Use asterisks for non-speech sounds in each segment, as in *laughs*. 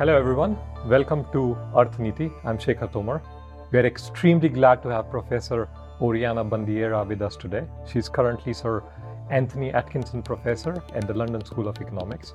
Hello, everyone. Welcome to Arth Niti. I'm Shekhar Tomar. We are extremely glad to have Professor Oriana Bandiera with us today. She's currently Sir Anthony Atkinson Professor at the London School of Economics.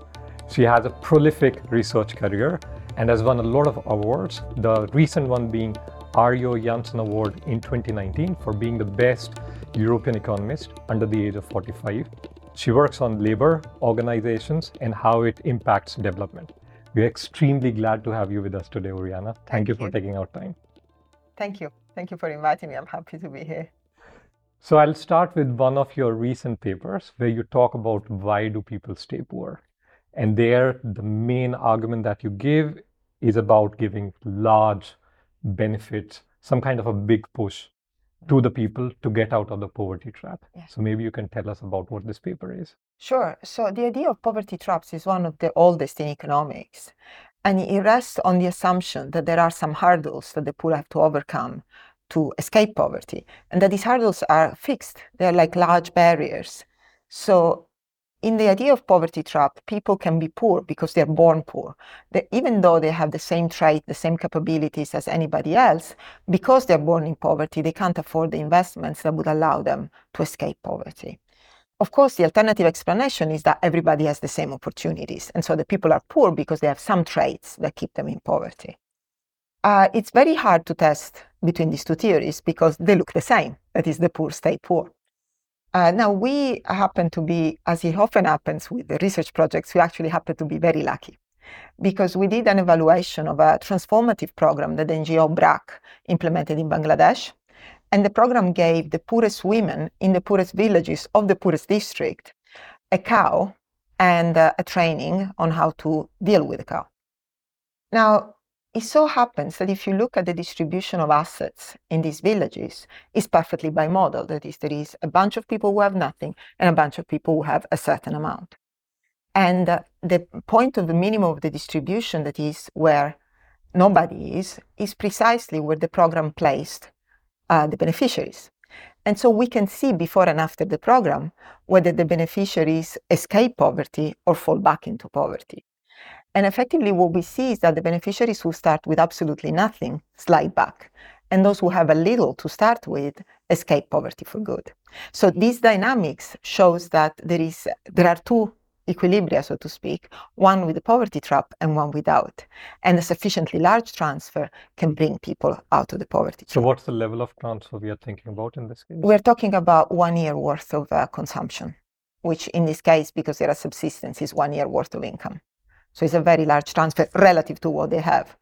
She has a prolific research career and has won a lot of awards, the recent one being Yrjö Jahnsson Award in 2019 for being the best European economist under the age of 45. She works on labor, organizations, and how it impacts development. We're extremely glad to have you with us today, Oriana. Thank, Thank you for you. taking our time. Thank you. Thank you for inviting me. I'm happy to be here. So I'll start with one of your recent papers where you talk about why do people stay poor. And there the main argument that you give is about giving large benefits, some kind of a big push to the people to get out of the poverty trap. Yes. So maybe you can tell us about what this paper is. Sure. So the idea of poverty traps is one of the oldest in economics. And it rests on the assumption that there are some hurdles that the poor have to overcome to escape poverty, and that these hurdles are fixed. They're like large barriers. So in the idea of poverty trap, people can be poor because they're born poor. They, even though they have the same trait, the same capabilities as anybody else, because they're born in poverty, they can't afford the investments that would allow them to escape poverty. Of course, the alternative explanation is that everybody has the same opportunities. And so the people are poor because they have some traits that keep them in poverty. Uh, it's very hard to test between these two theories because they look the same. That is, the poor stay poor. Uh, now, we happen to be, as it often happens with the research projects, we actually happen to be very lucky because we did an evaluation of a transformative program that NGO BRAC implemented in Bangladesh. And the program gave the poorest women in the poorest villages of the poorest district a cow and uh, a training on how to deal with the cow. Now, it so happens that if you look at the distribution of assets in these villages, it's perfectly bimodal. That is, there is a bunch of people who have nothing and a bunch of people who have a certain amount. And uh, the point of the minimum of the distribution, that is where nobody is, is precisely where the program placed uh, the beneficiaries. And so we can see before and after the program whether the beneficiaries escape poverty or fall back into poverty. And effectively, what we see is that the beneficiaries who start with absolutely nothing slide back, and those who have a little to start with escape poverty for good. So these dynamics shows that there is there are two equilibria, so to speak, one with the poverty trap and one without. And a sufficiently large transfer can bring people out of the poverty trap. So trap. what's the level of transfer we are thinking about in this case? We're talking about one year worth of uh, consumption, which in this case, because there are subsistence, is one year worth of income. So it's a very large transfer relative to what they have.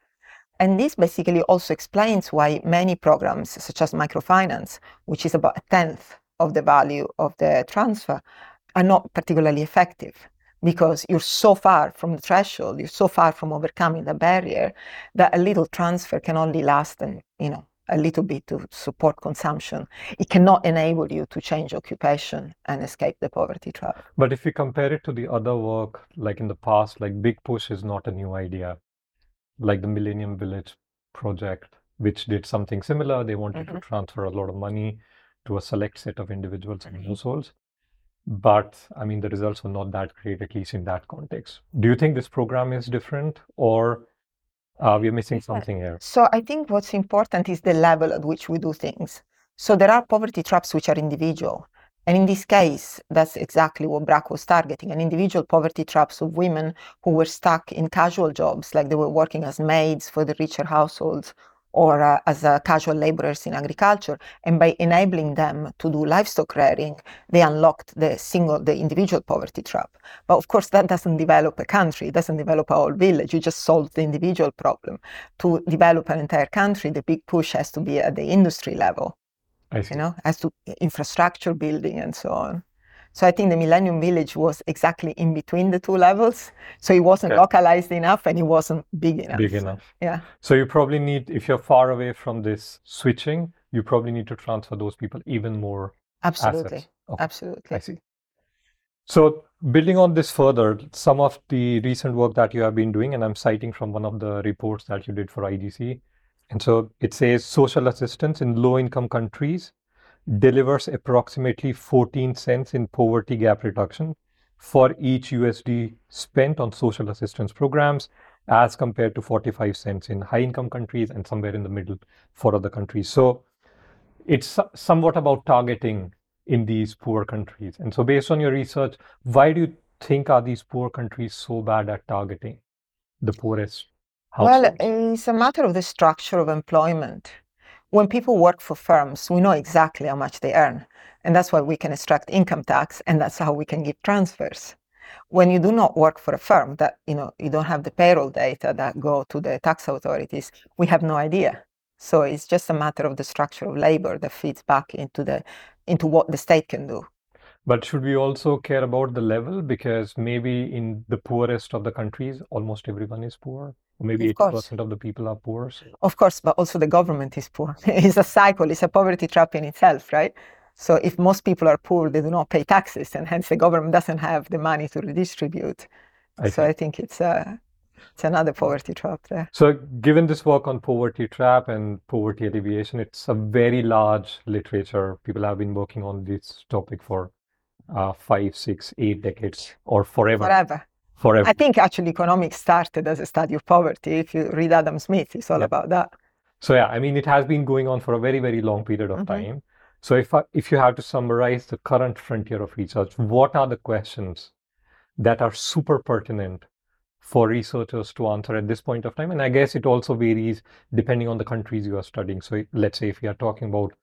And this basically also explains why many programs, such as microfinance, which is about a tenth of the value of the transfer, are not particularly effective because you're so far from the threshold, you're so far from overcoming the barrier that a little transfer can only last and you know a little bit to support consumption. It cannot enable you to change occupation and escape the poverty trap. But if we compare it to the other work, like in the past, like Big Push is not a new idea, like the Millennium Village project, which did something similar. They wanted to Mhm. transfer a lot of money to a select set of individuals and Mhm. households. But I mean, the results were not that great, at least in that context. Do you think this program is different, or uh, we're missing something here? So I think what's important is the level at which we do things. So there are poverty traps which are individual. And in this case, that's exactly what BRAC was targeting an individual poverty traps of women who were stuck in casual jobs, like they were working as maids for the richer households or uh, as uh, casual laborers in agriculture. And by enabling them to do livestock rearing, they unlocked the single, the individual poverty trap. But of course, that doesn't develop a country, it doesn't develop a whole village. You just solve the individual problem. To develop an entire country, the big push has to be at the industry level you know, as to infrastructure building and so on. So I think the Millennium Village was exactly in between the two levels. So it wasn't Okay. localized enough and it wasn't big enough. Big enough. Yeah. So you probably need, if you're far away from this switching, you probably need to transfer those people even more Absolutely. Okay, Absolutely. I see. So building on this further, some of the recent work that you have been doing, and I'm citing from one of the reports that you did for IGC. And so it says social assistance in low income countries delivers approximately 14 cents in poverty gap reduction for each USD spent on social assistance programs as compared to 45 cents in high income countries and somewhere in the middle for other countries. So it's somewhat about targeting in these poor countries. And so, based on your research, why do you think are these poor countries so bad at targeting the poorest? Households? Well, it's a matter of the structure of employment. When people work for firms, we know exactly how much they earn. And that's why we can extract income tax, and that's how we can give transfers. When you do not work for a firm that you know you don't have the payroll data that go to the tax authorities, we have no idea. So it's just a matter of the structure of labor that feeds back into the into what the state can do. But should we also care about the level? Because maybe in the poorest of the countries, almost everyone is poor. Maybe eighty percent of the people are poor. So. Of course, but also the government is poor. *laughs* it's a cycle, it's a poverty trap in itself, right? So if most people are poor, they do not pay taxes, and hence the government doesn't have the money to redistribute. I so I think it's a it's another poverty trap there. So, given this work on poverty trap and poverty alleviation, it's a very large literature. People have been working on this topic for uh, five, six, eight decades, or forever. Forever. Forever. I think actually economics started as a study of poverty. If you read Adam Smith, it's all yeah. about that. So yeah, I mean, it has been going on for a very, very long period of mm-hmm. time. So if I, if you have to summarize the current frontier of research, what are the questions that are super pertinent for researchers to answer at this point of time. And I guess it also varies depending on the countries you are studying. So let's say if we are talking about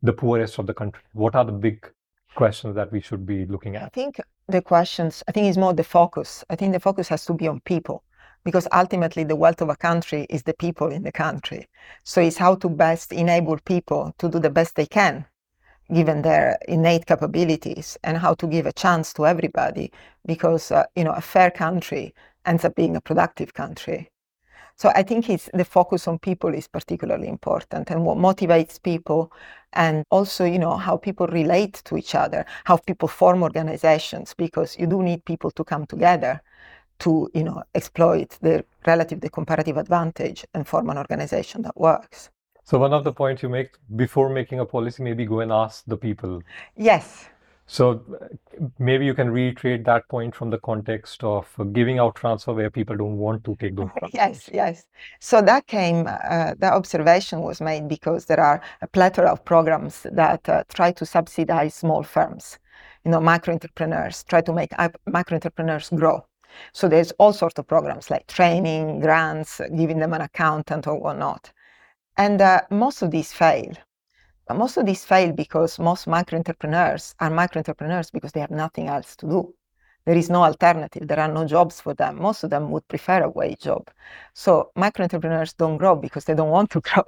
the poorest of the country, what are the big questions that we should be looking at? I think the questions, I think is more the focus. I think the focus has to be on people because ultimately the wealth of a country is the people in the country. So it's how to best enable people to do the best they can given their innate capabilities and how to give a chance to everybody because uh, you know a fair country ends up being a productive country. So I think it's the focus on people is particularly important and what motivates people and also, you know, how people relate to each other, how people form organizations, because you do need people to come together to, you know, exploit the relative, the comparative advantage and form an organization that works. So one of the points you make before making a policy, maybe go and ask the people. Yes. So maybe you can reiterate that point from the context of giving out transfer where people don't want to take those *laughs* transfers. Yes, yes. So that came, uh, that observation was made because there are a plethora of programs that uh, try to subsidize small firms, you know, micro entrepreneurs, try to make micro entrepreneurs grow. So there's all sorts of programs like training, grants, giving them an accountant or whatnot. And uh, most of these fail most of these fail because most micro entrepreneurs are micro entrepreneurs because they have nothing else to do. There is no alternative. There are no jobs for them. Most of them would prefer a wage job. So micro entrepreneurs don't grow because they don't want to *laughs* grow.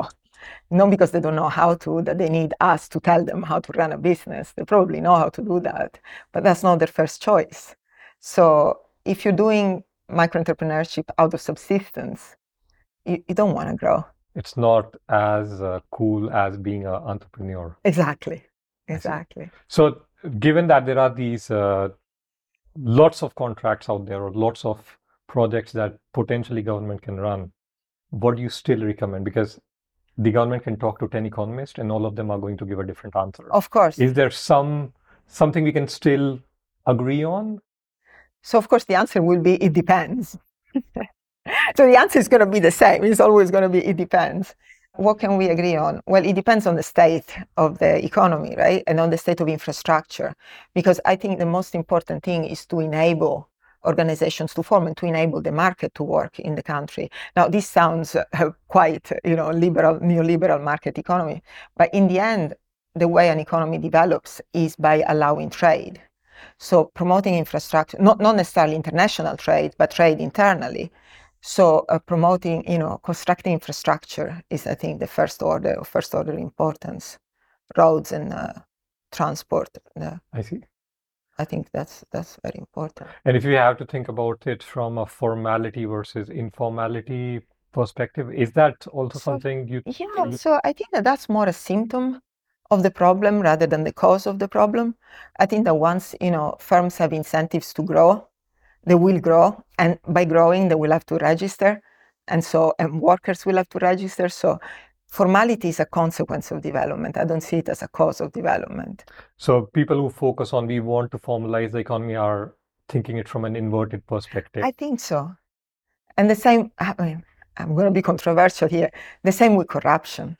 Not because they don't know how to, that they need us to tell them how to run a business. They probably know how to do that, but that's not their first choice. So if you're doing micro entrepreneurship out of subsistence, you, you don't want to grow it's not as uh, cool as being an entrepreneur. Exactly. Exactly. So, given that there are these uh, lots of contracts out there or lots of projects that potentially government can run, what do you still recommend? Because the government can talk to 10 economists and all of them are going to give a different answer. Of course. Is there some something we can still agree on? So, of course, the answer will be it depends. *laughs* *laughs* so the answer is going to be the same. It's always going to be it depends. What can we agree on? Well, it depends on the state of the economy, right? And on the state of infrastructure. Because I think the most important thing is to enable organizations to form and to enable the market to work in the country. Now, this sounds uh, quite, you know, liberal, neoliberal market economy. But in the end, the way an economy develops is by allowing trade. So promoting infrastructure, not, not necessarily international trade, but trade internally so uh, promoting, you know, constructing infrastructure is, I think, the first order of first order importance. Roads and uh, transport. Uh, I see. I think that's that's very important. And if you have to think about it from a formality versus informality perspective, is that also so, something you? Yeah. You... So I think that that's more a symptom of the problem rather than the cause of the problem. I think that once you know firms have incentives to grow, they will grow and by growing they will have to register and so and workers will have to register so formality is a consequence of development i don't see it as a cause of development so people who focus on we want to formalize the economy are thinking it from an inverted perspective i think so And the same, I mean, I'm going to be controversial here. The same with corruption.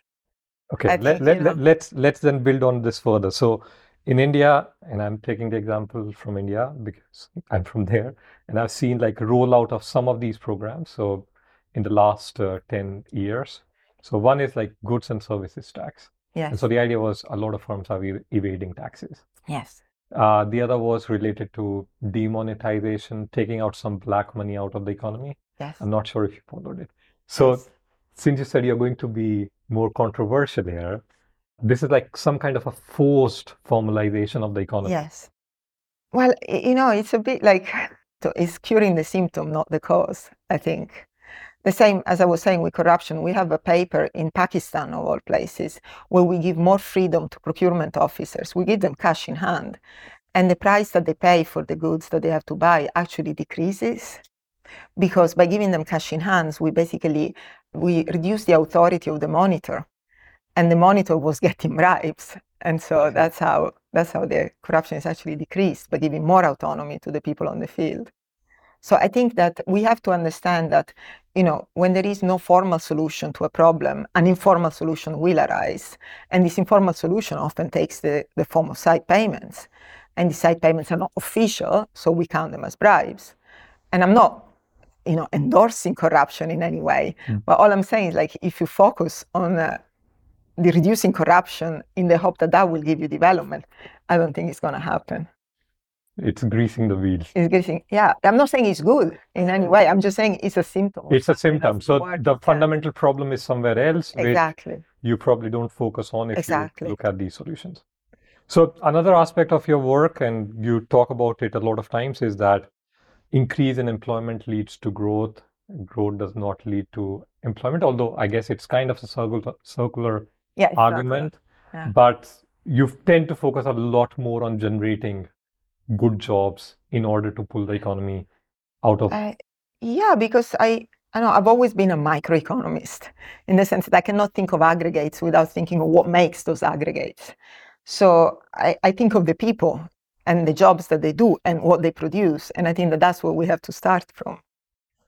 Okay, I let, think, let, you let, know- let's let's then build on this further. So in India, and I'm taking the example from India because I'm from there, and I've seen like rollout of some of these programs. So in the last uh, 10 years. So one is like goods and services tax. And so the idea was a lot of firms are ev- evading taxes. Yes. Uh, the other was related to demonetization, taking out some black money out of the economy. Yes. I'm not sure if you followed it. So Yes. since you said you're going to be more controversial here, this is like some kind of a forced formalization of the economy. Yes. Well, you know, it's a bit like *laughs* it's curing the symptom, not the cause, I think. The same as I was saying with corruption, we have a paper in Pakistan, of all places, where we give more freedom to procurement officers. We give them cash in hand. And the price that they pay for the goods that they have to buy actually decreases because by giving them cash in hands, we basically we reduce the authority of the monitor, and the monitor was *laughs* getting bribes, and so that's how that's how the corruption is actually decreased by giving more autonomy to the people on the field. So I think that we have to understand that you know when there is no formal solution to a problem, an informal solution will arise, and this informal solution often takes the, the form of side payments, and the side payments are not official, so we count them as bribes. And I'm not you know endorsing corruption in any way Mm. but all i'm saying is like if you focus on uh, the reducing corruption in the hope that that will give you development i don't think it's going to happen It's greasing the wheels. it's getting yeah i'm not saying it's good in any way i'm just saying it's a symptom It's a symptom. So the fundamental problem is somewhere else, exactly you probably don't focus on if Exactly. you look at these solutions. So another aspect of your work, and you talk about it a lot of times, is that increase in employment leads to growth. Growth does not lead to employment, although I guess it's kind of a circular, circular yeah argument. Yeah. But you tend to focus a lot more on generating good jobs in order to pull the economy out of. I, yeah, because I, I know I've always been a microeconomist in the sense that I cannot think of aggregates without thinking of what makes those aggregates. So I, I think of the people and the jobs that they do and what they produce, and I think that that's where we have to start from.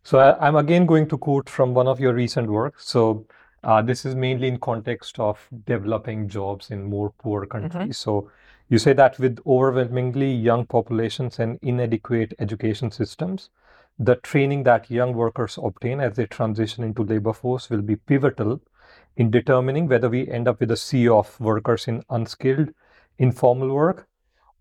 So I, I'm again going to quote from one of your recent works. So uh, this is mainly in context of developing jobs in more poor countries. So you say that with overwhelmingly young populations and inadequate education systems, the training that young workers obtain as they transition into labor force will be pivotal in determining whether we end up with a sea of workers in unskilled, informal work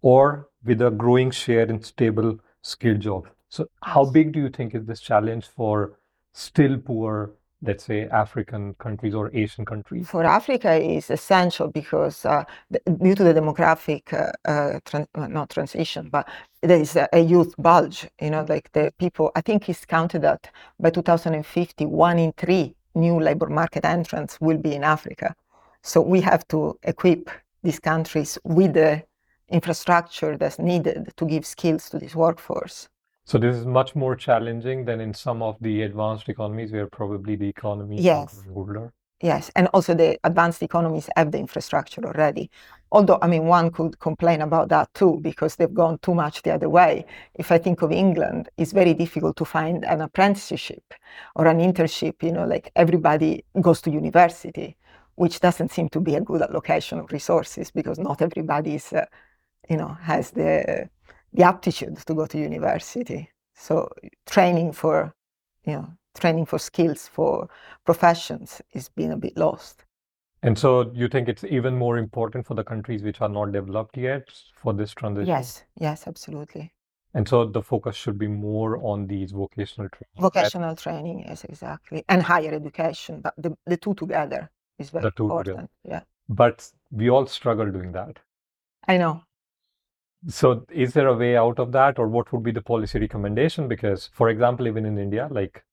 or with a growing share in stable, skilled jobs. So, how big do you think is this challenge for still poor, let's say, African countries or Asian countries? For Africa, is essential because uh, due to the demographic, uh, uh, tran- uh, not transition, but there is a, a youth bulge. You know, like the people. I think it's counted that by 2050, one in three new labor market entrants will be in Africa. So we have to equip these countries with the infrastructure that's needed to give skills to this workforce. So, this is much more challenging than in some of the advanced economies where probably the economy is Yes. growing older. Yes, and also the advanced economies have the infrastructure already. Although, I mean, one could complain about that too because they've gone too much the other way. If I think of England, it's very difficult to find an apprenticeship or an internship. You know, like everybody goes to university, which doesn't seem to be a good allocation of resources because not everybody is, uh, you know, has the the aptitude to go to university. So training for, you know, training for skills for professions is being a bit lost. And so, you think it's even more important for the countries which are not developed yet for this transition? Yes, yes, absolutely. And so, the focus should be more on these vocational training. Vocational training, yes, exactly, and higher education, but the, the two together is very two together. important. Yeah, But we all struggle doing that. I know. So, is there a way out of that, or what would be the policy recommendation? Because, for example, even in India, like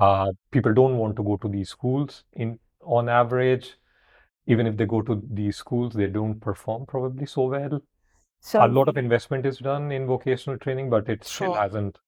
uh, people don't want to go to these schools. In on average, even if they go to these schools, they don't perform probably so well. So, A lot of investment is done in vocational training, but it still hasn't.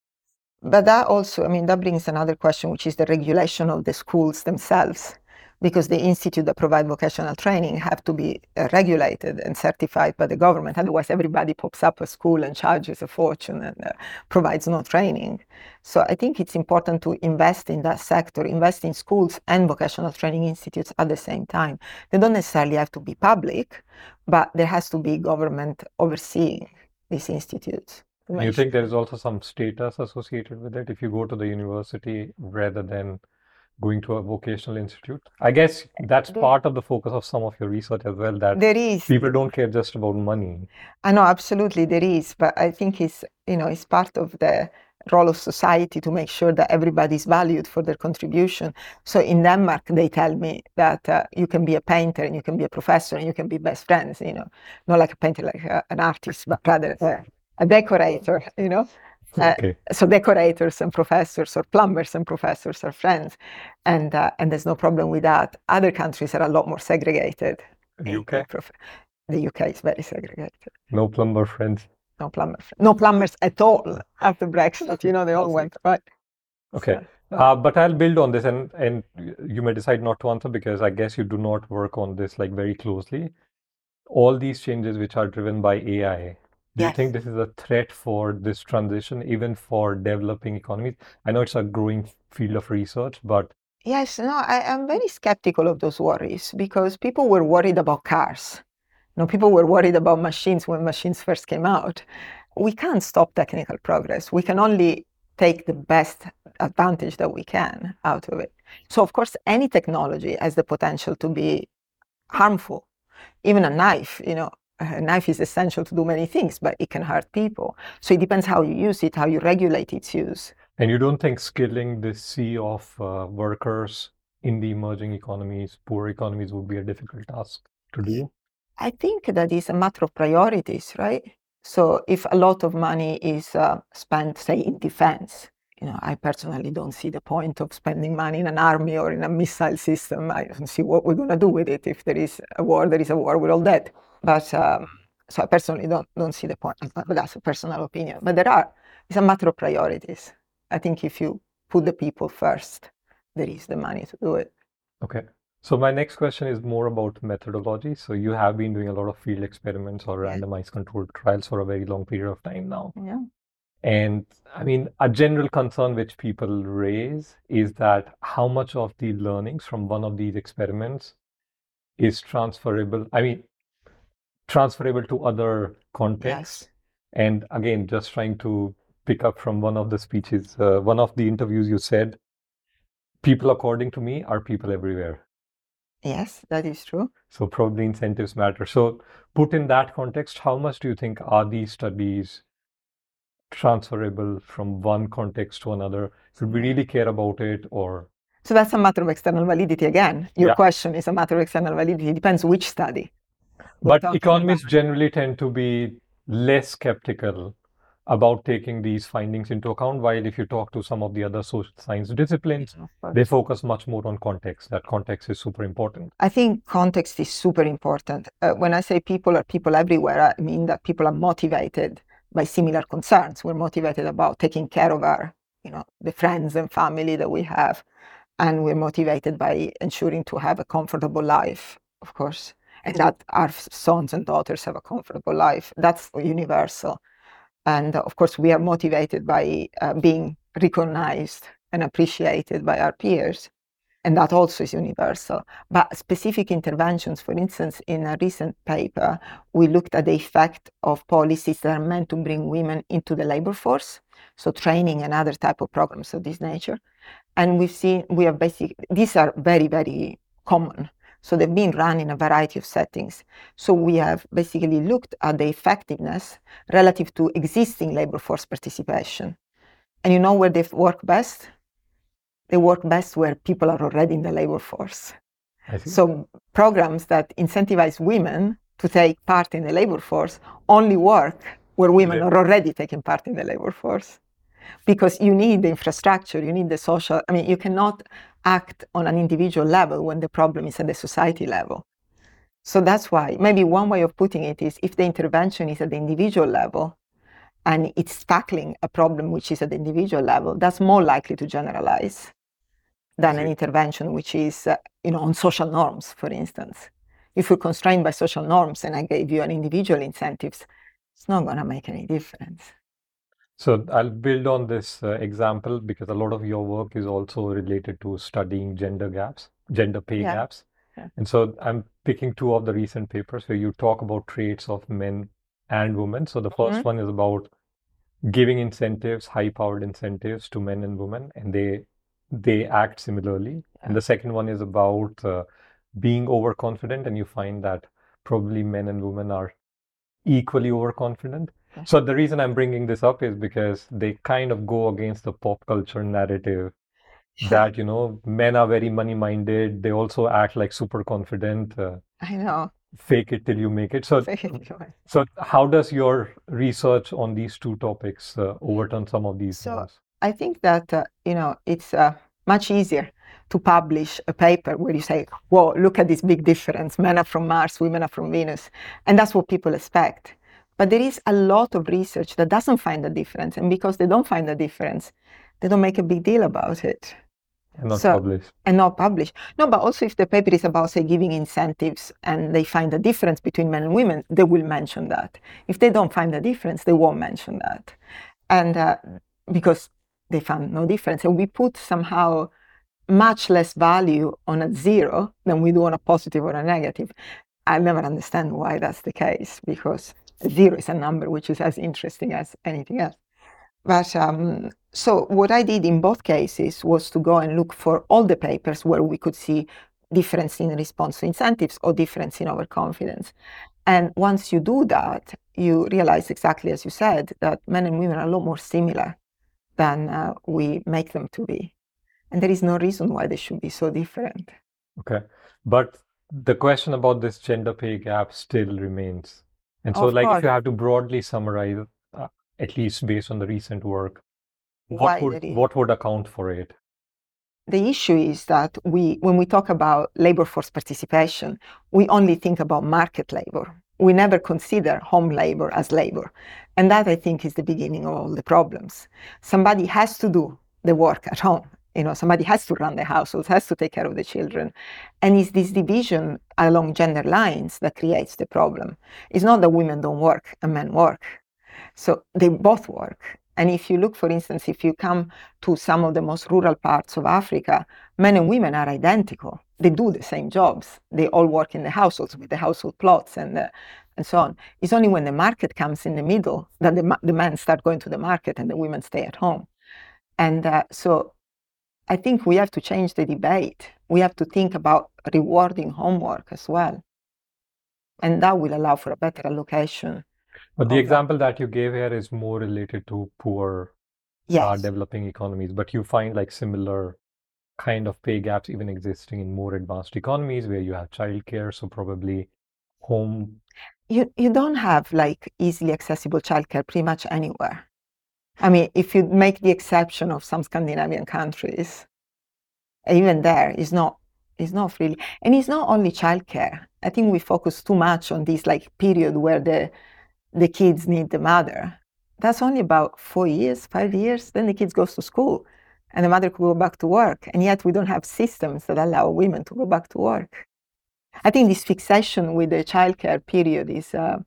but that also, I mean, that brings another question, which is the regulation of the schools themselves, because the institute that provide vocational training have to be uh, regulated and certified by the government. Otherwise, everybody pops up a school and charges a fortune and uh, provides no training. So I think it's important to invest in that sector, invest in schools and vocational training institutes at the same time. They don't necessarily have to be public, but there has to be government overseeing these institutes. You think there is also some status associated with it if you go to the university rather than going to a vocational institute? I guess that's There- part of the focus of some of your research as well, that There is. people don't care just about money. I know absolutely there is, but I think it's you know it's part of the role of society to make sure that everybody is valued for their contribution. So in Denmark, they tell me that uh, you can be a painter and you can be a professor and you can be best friends. You know, not like a painter, like uh, an artist, but rather uh, a decorator. You know, Uh, Okay. so decorators and professors or plumbers and professors are friends, and uh, and there's no problem with that. Other countries are a lot more segregated. in- UK? The UK is very segregated No plumber friends. no plumbers, no plumbers at all *laughs* after Brexit. You know, they all went right. Okay. So, Uh, but I'll build on this, and and you may decide not to answer because I guess you do not work on this like very closely. All these changes which are driven by AI, do you think this is a threat for this transition, even for developing economies? I know it's a growing field of research, but yes, no, I, I'm very skeptical of those worries because people were worried about cars. You know, people were worried about machines when machines first came out. We can't stop technical progress. We can only take the best advantage that we can out of it. So, of course, any technology has the potential to be harmful. Even a knife, you know, a knife is essential to do many things, but it can hurt people. So it depends how you use it, how you regulate its use. and you don't think skilling the sea of uh, workers in the emerging economies, poor economies, would be a difficult task to do? I think that is a matter of priorities, right? So if a lot of money is uh, spent, say, in defense, you know, I personally don't see the point of spending money in an army or in a missile system. I don't see what we're going to do with it. If there is a war, there is a war. We're all dead. But um, so I personally don't don't see the point. But that's a personal opinion. But there are. It's a matter of priorities. I think if you put the people first, there is the money to do it. Okay. So my next question is more about methodology. So you have been doing a lot of field experiments or randomized controlled trials for a very long period of time now. Yeah. And I mean, a general concern which people raise is that how much of the learnings from one of these experiments is transferable, I mean, transferable to other contexts. Yes. And again, just trying to pick up from one of the speeches, uh, one of the interviews you said, people according to me are people everywhere. Yes, that is true. So probably incentives matter. So put in that context, how much do you think are these studies transferable from one context to another? Should we really care about it or So that's a matter of external validity again. Your Yeah. question is a matter of external validity. It depends which study. But economists generally tend to be less skeptical about taking these findings into account, while if you talk to some of the other social science disciplines, they focus much more on context. That context is super important. I think context is super important. Uh, when I say people are people everywhere, I mean that people are motivated by similar concerns. We're motivated about taking care of our, you know, the friends and family that we have, and we're motivated by ensuring to have a comfortable life, of course, and that our sons and daughters have a comfortable life. That's universal. And uh, of course, we are motivated by uh, being recognized and appreciated by our peers. And that also is universal. But specific interventions, for instance, in a recent paper, we looked at the effect of policies that are meant to bring women into the labor force, so training and other type of programs of this nature. And we've seen we have basic these are very, very common. So they've been run in a variety of settings. So we have basically looked at the effectiveness relative to existing labor force participation. And you know where they work best? They work best where people are already in the labor force. So programs that incentivize women to take part in the labor force only work where women Yeah. are already taking part in the labor force. Because you need the infrastructure, you need the social, I mean, you cannot act on an individual level when the problem is at the society level. So that's why maybe one way of putting it is if the intervention is at the individual level and it's tackling a problem which is at the individual level, that's more likely to generalize. than an intervention which is, uh, you know, on social norms, for instance. If we're constrained by social norms and I gave you an individual incentives, it's not going to make any difference. So I'll build on this uh, example because a lot of your work is also related to studying gender gaps, gender pay Yeah. gaps. Yeah. And so I'm picking two of the recent papers where you talk about traits of men and women. So the 1st Mhm. one is about giving incentives, high-powered incentives to men and women, and they they act similarly. Yeah. And the second one is about uh, being overconfident, and you find that probably men and women are equally overconfident. So the reason I'm bringing this up is because they kind of go against the pop culture narrative *laughs* that, you know, men are very money minded. They also act like super confident, uh, I know. fake it till you make it. So, *laughs* so how does your research on these two topics uh, overturn some of these So- norms? I think that uh, you know it's uh, much easier to publish a paper where you say, "Whoa, look at this big difference: men are from Mars, women are from Venus," and that's what people expect. But there is a lot of research that doesn't find a difference, and because they don't find a difference, they don't make a big deal about it And not so- published. and not publish. No, but also if the paper is about say giving incentives and they find a difference between men and women, they will mention that. If they don't find a difference, they won't mention that, and uh, because they found no difference, and we put somehow much less value on a zero than we do on a positive or a negative. I never understand why that's the case because zero is a number which is as interesting as anything else. But um, so what I did in both cases was to go and look for all the papers where we could see difference in response to incentives or difference in overconfidence. And once you do that, you realize exactly as you said that men and women are a lot more similar than uh, we make them to be. And there is no reason why they should be so different. Okay. But the question about this gender pay gap still remains. And so, Of like, if you have to broadly summarize, uh, at least based on the recent work, Why what would is- what would account for it? the issue is that we when we talk about labor force participation we only think about market labor. We never consider home labor as labor. And that i think is the beginning of all the problems. Somebody has to do the work at home you know somebody has to run the household has to take care of the children and it's this division along gender lines that creates the problem it's not that women don't work and men work so they both work and if you look for instance if you come to some of the most rural parts of Africa, men and women are identical. They do the same jobs. They all work in the households with the household plots and uh, and so on. It's only when the market comes in the middle that the, the men start going to the market and the women stay at home. And uh, so I think we have to change the debate. We have to think about rewarding homework as well. And that will allow for a better allocation. But the example that you gave here is more related to poor uh, developing economies, but you find like similar kind of pay gaps even existing in more advanced economies where you have childcare, so probably home. you you don't have like easily accessible childcare pretty much anywhere. I mean, if you make the exception of some Scandinavian countries, even there is not is not really, and it's not only childcare. I think we focus too much on this like period where the the kids need the mother. That's only about four years, five years. Then the kids goes to school, and the mother could go back to work. And yet we don't have systems that allow women to go back to work. I think this fixation with the childcare period is uh,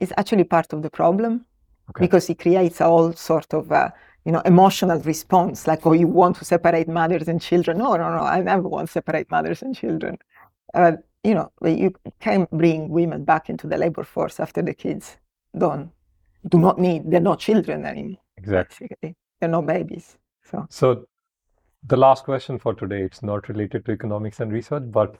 is actually part of the problem Okay. because it creates all sort of uh, you know emotional response like oh you want to separate mothers and children no no no I never want to separate mothers and children uh, you know you can bring women back into the labor force after the kids don't do not need they're not children anymore Exactly. basically they're not babies so So the last question for today, it's not related to economics and research, but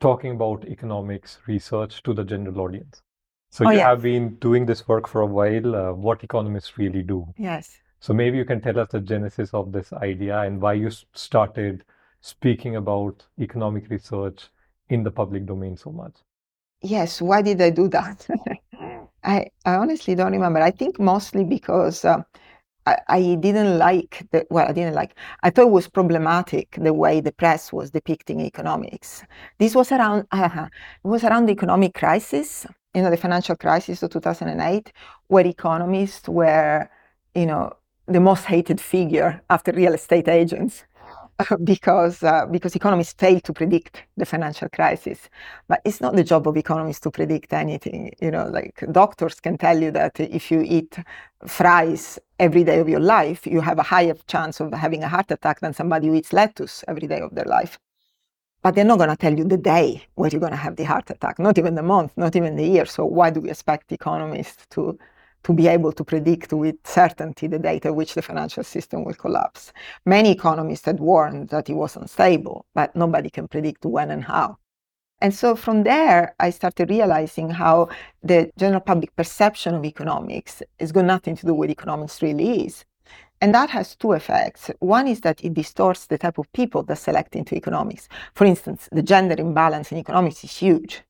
talking about economics research to the general audience. So Oh, you yes. have been doing this work for a while. Uh, what economists really do? yes So maybe you can tell us the genesis of this idea and why you started speaking about economic research in the public domain so much. Yes, why did I do that? *laughs* I, I honestly don't remember. I think mostly because uh, I, I didn't like the, well, I didn't like, I thought it was problematic the way the press was depicting economics. This was around, uh, *laughs* it was around the economic crisis, you know, the financial crisis of 2008, where economists were, you know, the most hated figure after real estate agents. *laughs* because uh, because economists fail to predict the financial crisis. But it's not the job of economists to predict anything. You know, like doctors can tell you that if you eat fries every day of your life, you have a higher chance of having a heart attack than somebody who eats lettuce every day of their life. But they're not going to tell you the day where you're going to have the heart attack, not even the month, not even the year. So why do we expect economists to to be able to predict with certainty the date at which the financial system will collapse. Many economists had warned that it was unstable, but nobody can predict when and how. And so from there, I started realizing how the general public perception of economics has got nothing to do with economics really is. And that has two effects. One is that it distorts the type of people that select into economics. For instance, the gender imbalance in economics is huge.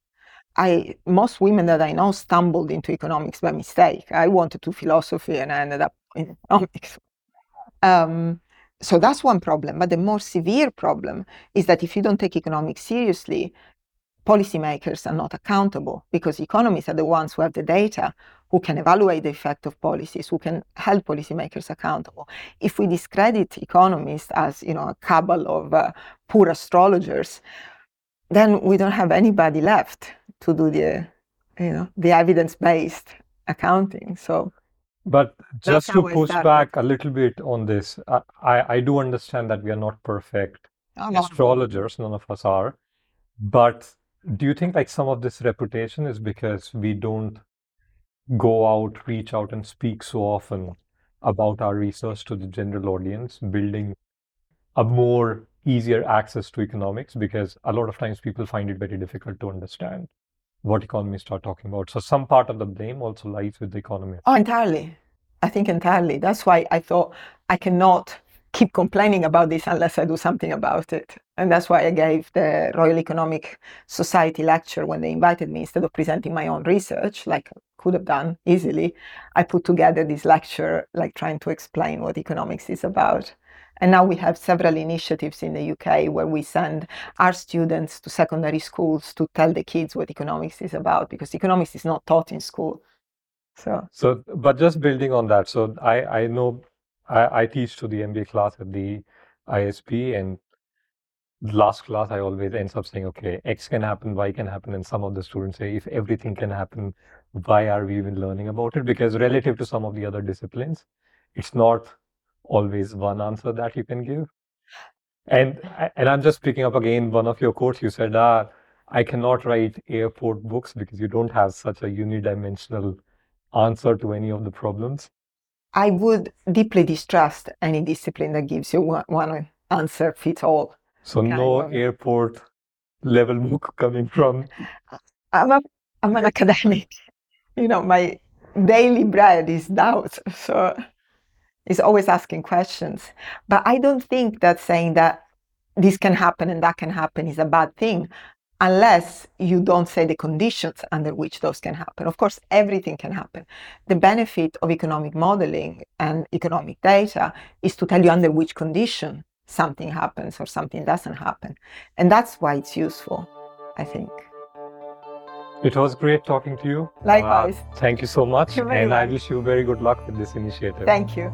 I most women that I know stumbled into economics by mistake. I wanted to philosophy and I ended up in economics. Um, so that's one problem. But the more severe problem is that if you don't take economics seriously, policymakers are not accountable because economists are the ones who have the data, who can evaluate the effect of policies, who can help policymakers accountable. If we discredit economists as you know a cabal of uh, poor astrologers, then we don't have anybody left to do the you know the evidence-based accounting. So but just to push back a little bit on this, I, I do understand that we are not perfect astrologers, none of us are. But do you think like some of this reputation is because we don't go out, reach out, and speak so often about our research to the general audience, building a more easier access to economics? Because a lot of times people find it very difficult to understand what economists are talking about. So some part of the blame also lies with the economy. Oh, entirely. I think entirely. That's why I thought I cannot keep complaining about this unless I do something about it. And that's why I gave the Royal Economic Society lecture when they invited me. Instead of presenting my own research, like I could have done easily, I put together this lecture, like trying to explain what economics is about. And now we have several initiatives in the UK where we send our students to secondary schools to tell the kids what economics is about because economics is not taught in school. So, so but just building on that, so I, I know I, I teach to the MBA class at the ISB and last class I always ends up saying, okay, X can happen, Y can happen. And some of the students say, if everything can happen, why are we even learning about it? Because relative to some of the other disciplines, it's not always one answer that you can give. And and I'm just picking up again one of your quotes. You said, ah, I cannot write airport books because you don't have such a unidimensional answer to any of the problems. I would deeply distrust any discipline that gives you one, one answer fits all. So no airport level *laughs* book coming from. *laughs* I'm a I'm an academic. You know, my daily bread is doubt. So is always asking questions. But I don't think that saying that this can happen and that can happen is a bad thing unless you don't say the conditions under which those can happen. Of course, everything can happen. The benefit of economic modeling and economic data is to tell you under which condition something happens or something doesn't happen. And that's why it's useful, I think. It was great talking to you. Likewise. Uh, thank you so much. and I wish you very good luck with this initiative. Thank you.